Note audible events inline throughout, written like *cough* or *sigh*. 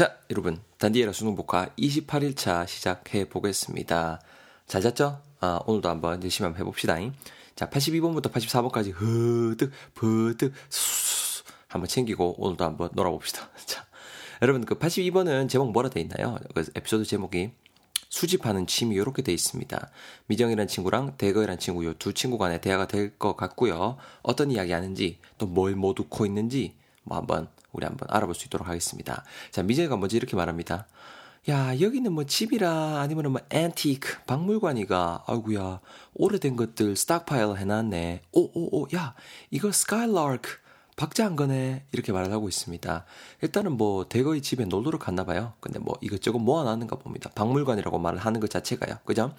자, 여러분. 단디에라 수능 복화 28일차 시작해 보겠습니다. 잘 잤죠? 아, 오늘도 한번 열심히 한번 해봅시다. 자, 82번부터 84번까지 흐득, 버득, 수 한번 챙기고 오늘도 한번 놀아봅시다. *laughs* 자, 여러분 그 82번은 제목 뭐라 돼 있나요? 그 에피소드 제목이 수집하는 취미 이렇게 돼 있습니다. 미정이라는 친구랑 대거이라는 친구 요 두 친구 간의 대화가 될 것 같고요. 어떤 이야기 하는지 또 뭘 못 웃고 있는지 뭐 한번 우리 한번 알아볼 수 있도록 하겠습니다. 자, 미정이가 먼저 이렇게 말합니다. 야, 여기는 뭐 집이라 아니면 뭐 앤티크 박물관이가 아이구야 오래된 것들 stockpile 해놨네. 오오오 야 이거 skylark 박제한 거네 이렇게 말을 하고 있습니다. 일단은 뭐 대거의 집에 놀러를 갔나 봐요. 근데 뭐 이것저것 모아놨는가 봅니다. 박물관이라고 말을 하는 것 자체가요. 그죠?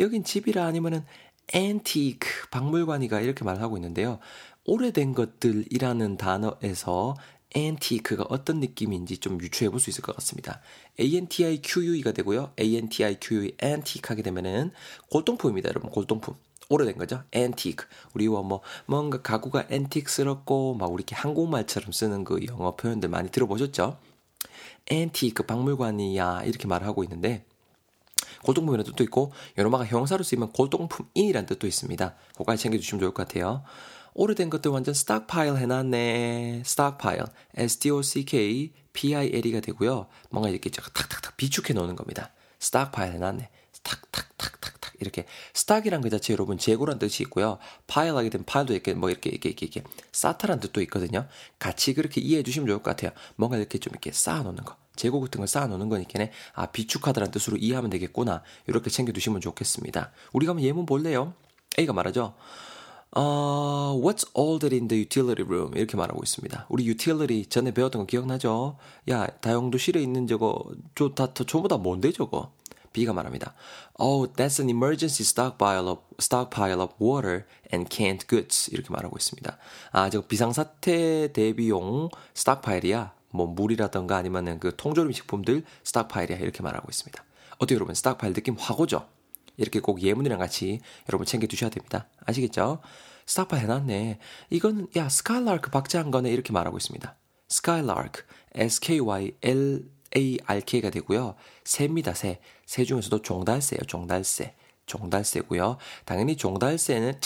여긴 집이라 아니면은 앤티크 박물관이가 이렇게 말을 하고 있는데요. 오래된 것들이라는 단어에서 antique가 어떤 느낌인지 좀 유추해 볼 수 있을 것 같습니다. antique가 되고요. antique, antique 하게 되면은 골동품입니다, 여러분. 골동품. 오래된 거죠. antique. 우리와 뭐 뭔가 가구가 antique스럽고 막 우리 이렇게 한국말처럼 쓰는 그 영어 표현들 많이 들어보셨죠? antique 박물관이야 이렇게 말을 하고 있는데 골동품이라는 뜻도 있고 연어마가 형사로 쓰이면 골동품인이라는 뜻도 있습니다. 그거까지 챙겨주시면 좋을 것 같아요. 오래된 것들 완전 stockpile 해놨네. stockpile. S-T-O-C-K-P-I-L-E가 되고요. 뭔가 이렇게 탁탁탁 비축해 놓는 겁니다. stockpile 해놨네. 탁탁탁탁탁 이렇게 stock이란 그 자체 여러분 재고란 뜻이 있고요. pile 하게 되면 pile도 이렇게 뭐 이렇게 이렇게 이렇게, 쌓다란 뜻도 있거든요. 같이 그렇게 이해해 주시면 좋을 것 같아요. 뭔가 이렇게 좀 이렇게 쌓아 놓는 거. 재고 같은 걸 쌓아 놓는 거니까 아 비축하다라는 뜻으로 이해하면 되겠구나. 이렇게 챙겨 두시면 좋겠습니다. 우리가 한번 예문 볼래요? A가 말하죠. 어, what's older in the utility room? 이렇게 말하고 있습니다. 우리 utility 전에 배웠던 거 기억나죠? 야, 다용도실에 있는 저거, 저, 다, 전부 다 뭔데 저거? B가 말합니다. Oh, that's an emergency stockpile of, stockpile of water and canned goods. 이렇게 말하고 있습니다. 아, 저 비상사태 대비용 스탁파일이야. 뭐 물이라던가 아니면은 그 통조림 식품들 스탁파일이야. 이렇게 말하고 있습니다. 어떻게 여러분 stockpile 느낌 확 오죠? 이렇게 꼭 예문이랑 같이 여러분 챙겨 두셔야 됩니다. 아시겠죠? stockpile 해놨네. 이건 야 skylark 박제한 거네 이렇게 말하고 있습니다. skylark S-K-Y-L-A-R-K가 되고요. 새입니다. 새. 새 중에서도 종달새예요. 종달새. 종달새고요. 당연히 종달새는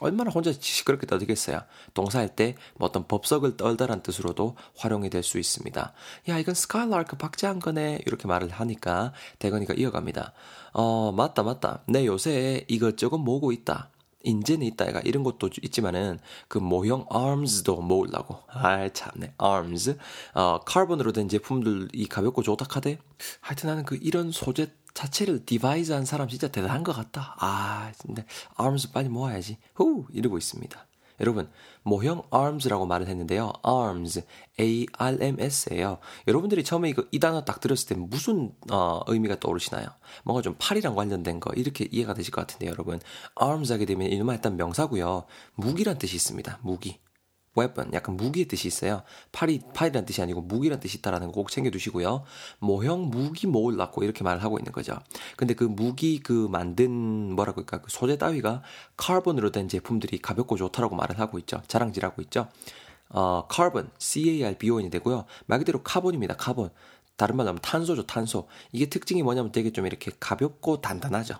얼마나 혼자 시끄럽게 떠들겠어요. 동사할 때 뭐 어떤 법석을 떨다란 뜻으로도 활용이 될 수 있습니다. 야 이건 스카이라크 박제한 거네 이렇게 말을 하니까 대건이가 이어갑니다. 어 맞다 맞다. 내 요새 이것저것 모으고 있다. 인제는 있다 애가 이런 것도 있지만은 그 모형 arms도 모으려고 아 참네 arms 어 카본으로 된 제품들이 가볍고 좋다 카대 하여튼 나는 그 이런 소재 자체를 디바이즈한 사람 진짜 대단한 것 같다. 아, 근데 arms 빨리 모아야지. 후 이러고 있습니다. 여러분 모형 arms라고 말을 했는데요. arms, A-R-M-S예요. 여러분들이 처음에 이거 이 단어 딱 들었을 때 무슨 어, 의미가 떠오르시나요? 뭔가 좀 팔이랑 관련된 거 이렇게 이해가 되실 것 같은데 여러분 arms 하게 되면 이놈은 일단 명사고요. 무기란 뜻이 있습니다. 무기. Weapon 약간 무기의 뜻이 있어요. 팔이 팔이란 뜻이 아니고 무기란 뜻이 있다라는 거 꼭 챙겨 두시고요. 모형 무기 모을라고 이렇게 말을 하고 있는 거죠. 근데 그 무기 그 만든 뭐라고 할까 그 소재 따위가 carbon으로 된 제품들이 가볍고 좋다라고 말을 하고 있죠. 자랑질하고 있죠. 어, carbon C-A-R-B-O-N이 되고요. 말 그대로 carbon입니다. carbon. 다른 말로 하면 탄소죠, 탄소. 이게 특징이 뭐냐면 되게 좀 이렇게 가볍고 단단하죠.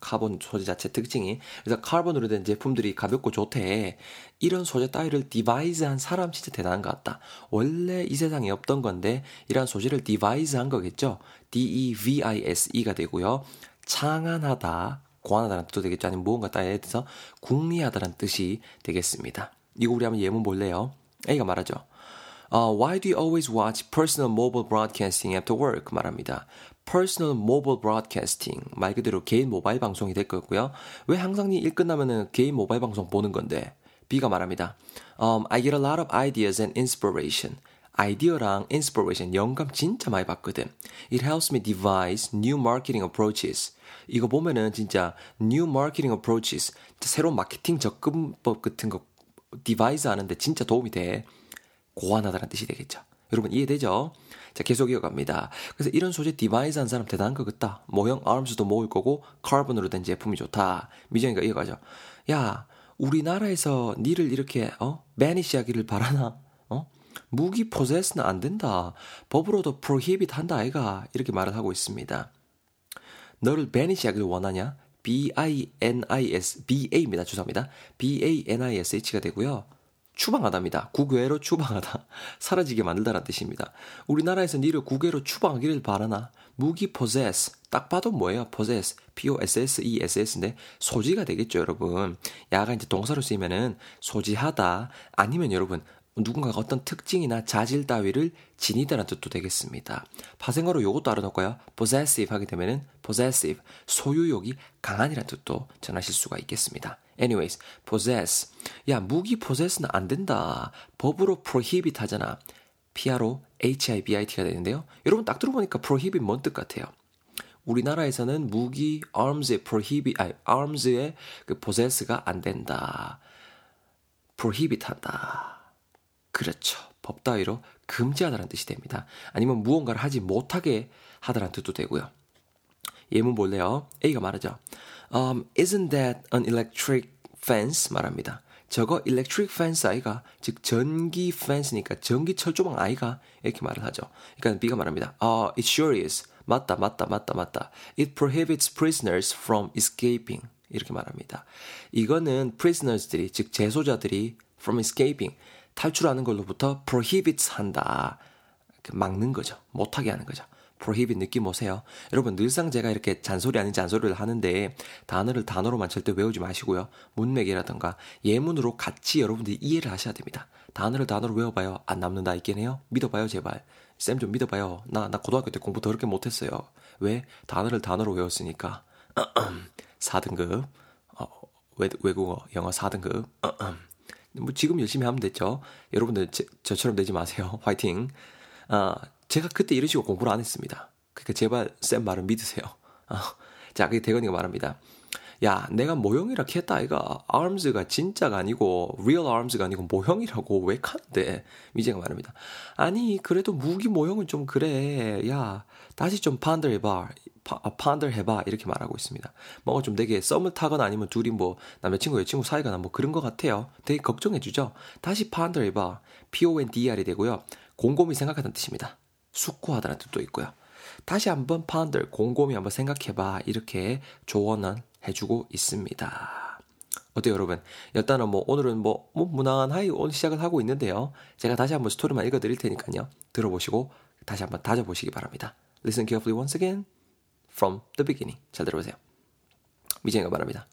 카본 소재 자체 특징이. 그래서 carbon으로 된 제품들이 가볍고 좋대. 이런 소재 따위를 devise한 사람 진짜 대단한 것 같다. 원래 이 세상에 없던 건데 이런 소재를 devise한 거겠죠? D-E-V-I-S-E가 되고요. 창안하다 고안하다는 뜻도 되겠죠? 아니면 무언가 따위에 대해서 궁리하다는 뜻이 되겠습니다. 이거 우리 한번 예문 볼래요? A가 말하죠. Uh, why do you always watch personal mobile broadcasting after work? 말합니다. Personal mobile broadcasting 말 그대로 개인 모바일 방송이 될 거고요. 왜 항상 일 끝나면은 개인 모바일 방송 보는 건데? B가 말합니다. Um, I get a lot of ideas and inspiration. 아이디어랑 inspiration, 영감 진짜 많이 받거든. It helps me devise new marketing approaches. 이거 보면은 진짜 new marketing approaches, 새로운 마케팅 접근법 같은 거 devise 하는데 진짜 도움이 돼. 고안하다는 뜻이 되겠죠. 여러분 이해되죠? 자, 계속 이어갑니다. 그래서 이런 소재 devise 한 사람 대단한 것 같다. 모형 아름스도 모을 거고 carbon으로 된 제품이 좋다. 미정이가 이어가죠. 야, 우리나라에서 니를 이렇게 어? banish 하기를 바라나? 어? 무기 possess는 안 된다. 법으로도 prohibit 한다 아이가 이렇게 말을 하고 있습니다. 너를 banish 하기를 원하냐? B-I-N-I-S, B-A입니다. 죄송합니다. B-A-N-I-S-H가 되고요. 추방하답니다. 국외로 추방하다. *laughs* 사라지게 만들다라는 뜻입니다. 우리나라에서 니를 국외로 추방하기를 바라나? 무기 possess. 딱 봐도 뭐예요? possess. P-O-S-S-E-S-S인데 소지가 되겠죠, 여러분. 야가 이제 동사로 쓰이면은 소지하다. 아니면 여러분 누군가가 어떤 특징이나 자질 따위를 지니다라는 뜻도 되겠습니다. 파생어로 요것도 알아놓을까요? possessive 하게 되면은 possessive, 소유욕이 강한이라는 뜻도 전하실 수가 있겠습니다. anyways, possess. 야, 무기 possess는 안 된다. 법으로 prohibit 하잖아. P-R-O-H-I-B-I-T가 되는데요. 여러분 딱 들어보니까 prohibit 뭔 뜻 같아요? 우리나라에서는 무기 arms의 prohibit, 아니, arms의 그 possess가 안 된다. prohibit 한다. 그렇죠. 법 따위로 금지하다는 뜻이 됩니다. 아니면 무언가를 하지 못하게 하다는 뜻도 되고요. 예문 볼래요? A가 말하죠. Um, isn't that an electric fence? 말합니다. 저거 electric fence 아이가 즉 전기 fence니까 전기 철조망 아이가 이렇게 말을 하죠. 그러니까 B가 말합니다. Uh, it sure is. 맞다, 맞다, 맞다, 맞다. It prohibits prisoners from escaping. 이렇게 말합니다. 이거는 prisoners들이 즉 재소자들이 from escaping 탈출하는 걸로부터 prohibits 한다. 막는 거죠. 못하게 하는 거죠. prohibit 느낌 오세요? 여러분 늘상 제가 이렇게 잔소리 아닌 잔소리를 하는데 단어를 단어로만 절대 외우지 마시고요. 문맥이라던가 예문으로 같이 여러분들이 이해를 하셔야 됩니다. 단어를 단어로 외워봐요. 안 남는다 있긴 해요. 믿어봐요 제발. 쌤 좀 믿어봐요. 나, 나 고등학교 때 공부 더럽게 못했어요. 왜? 단어를 단어로 외웠으니까. *clears throat* 4등급. 어, 외, 외국어, 영어 4등급. *clears throat* 뭐 지금 열심히 하면 됐죠. 여러분들 제, 저처럼 되지 마세요. *laughs* 화이팅. 아, 제가 그때 이런 식으로 공부를 안 했습니다. 그러니까 제발 쌤 말을 믿으세요. 아, 자, 그게 대건이가 말합니다. 야, 내가 모형이라 했다, 아이가. arms가 진짜가 아니고, real arms가 아니고, 모형이라고 왜 칸데? 미제가 말합니다. 아니, 그래도 무기 모형은 좀 그래. 야, 다시 좀 ponder 해봐. ponder 해봐. 이렇게 말하고 있습니다. 뭔가 좀 되게 썸을 타거나 아니면 둘이 뭐, 남자친구, 여자친구 사이가 뭐 그런 것 같아요. 되게 걱정해주죠? 다시 ponder 해봐. p-o-n-d-r이 되고요. 곰곰이 생각하는 뜻입니다. 숙고하다는 뜻도 있고요. 다시 한번 ponder, 곰곰이 한번 생각해봐. 이렇게 조언은 해주고 있습니다. 어때요, 여러분? 일단은 뭐, 오늘은 뭐, 뭐, 무난하게 오늘 시작을 하고 있는데요. 제가 다시 한번 스토리만 읽어드릴 테니까요. 들어보시고, 다시 한번 다져보시기 바랍니다. Listen carefully once again from the beginning. 잘 들어보세요. 미정이가 말합니다.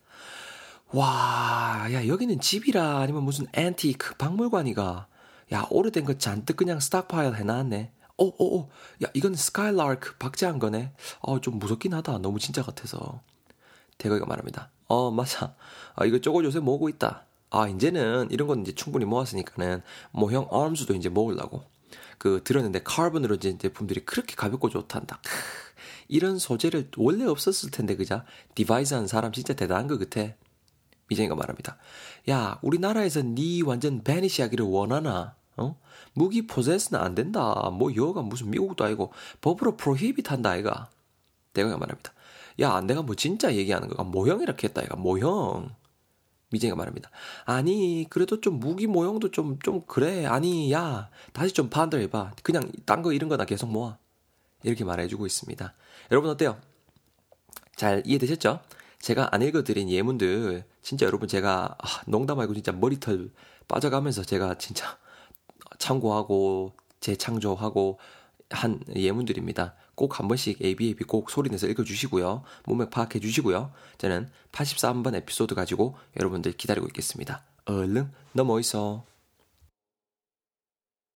와, 야, 여기는 집이라 아니면 무슨 앤티크 박물관이가. 야, 오래된 거 잔뜩 그냥 stockpile 해놨네. 오, 오, 오. 야, 이건 skylark 박제한 거네. 어, 좀 무섭긴 하다. 너무 진짜 같아서. 대거이가 말합니다. 어, 맞아. 아, 이거 저거 요새 모으고 있다. 아, 이제는 이런 건 이제 충분히 모았으니까는 뭐형 arms도 이제 모으려고. 그 들었는데 카본으로 된 제품들이 그렇게 가볍고 좋단다. 크, 이런 소재를 원래 없었을 텐데 그자 devise 한 사람 진짜 대단한 거 같아. 미정이가 말합니다. 야, 우리나라에서 니 완전 banish 하기를 원하나? 어? 무기 possess는 안 된다. 뭐 여가 무슨 미국도 아니고 법으로 프로히빗 한다 아이가. 대거가 말합니다. 야, 내가 뭐 진짜 얘기하는 거가 모형이라 했다, 이가 모형. 미쟁이가 말합니다. 아니, 그래도 좀 무기 모형도 좀, 좀 그래. 아니, 야, 다시 좀 판들 해봐. 그냥 딴 거 이런 거나 계속 모아. 이렇게 말해주고 있습니다. 여러분 어때요? 잘 이해되셨죠? 제가 안 읽어드린 예문들, 진짜 여러분 제가, 아, 농담 말고 진짜 머리털 빠져가면서 제가 진짜 참고하고, 재창조하고 한 예문들입니다. 꼭 한 번씩 ABAB 꼭 소리내서 읽어주시고요. 몸맥 파악해 주시고요. 저는 83번 에피소드 가지고 여러분들 기다리고 있겠습니다. 얼른 넘어 있어.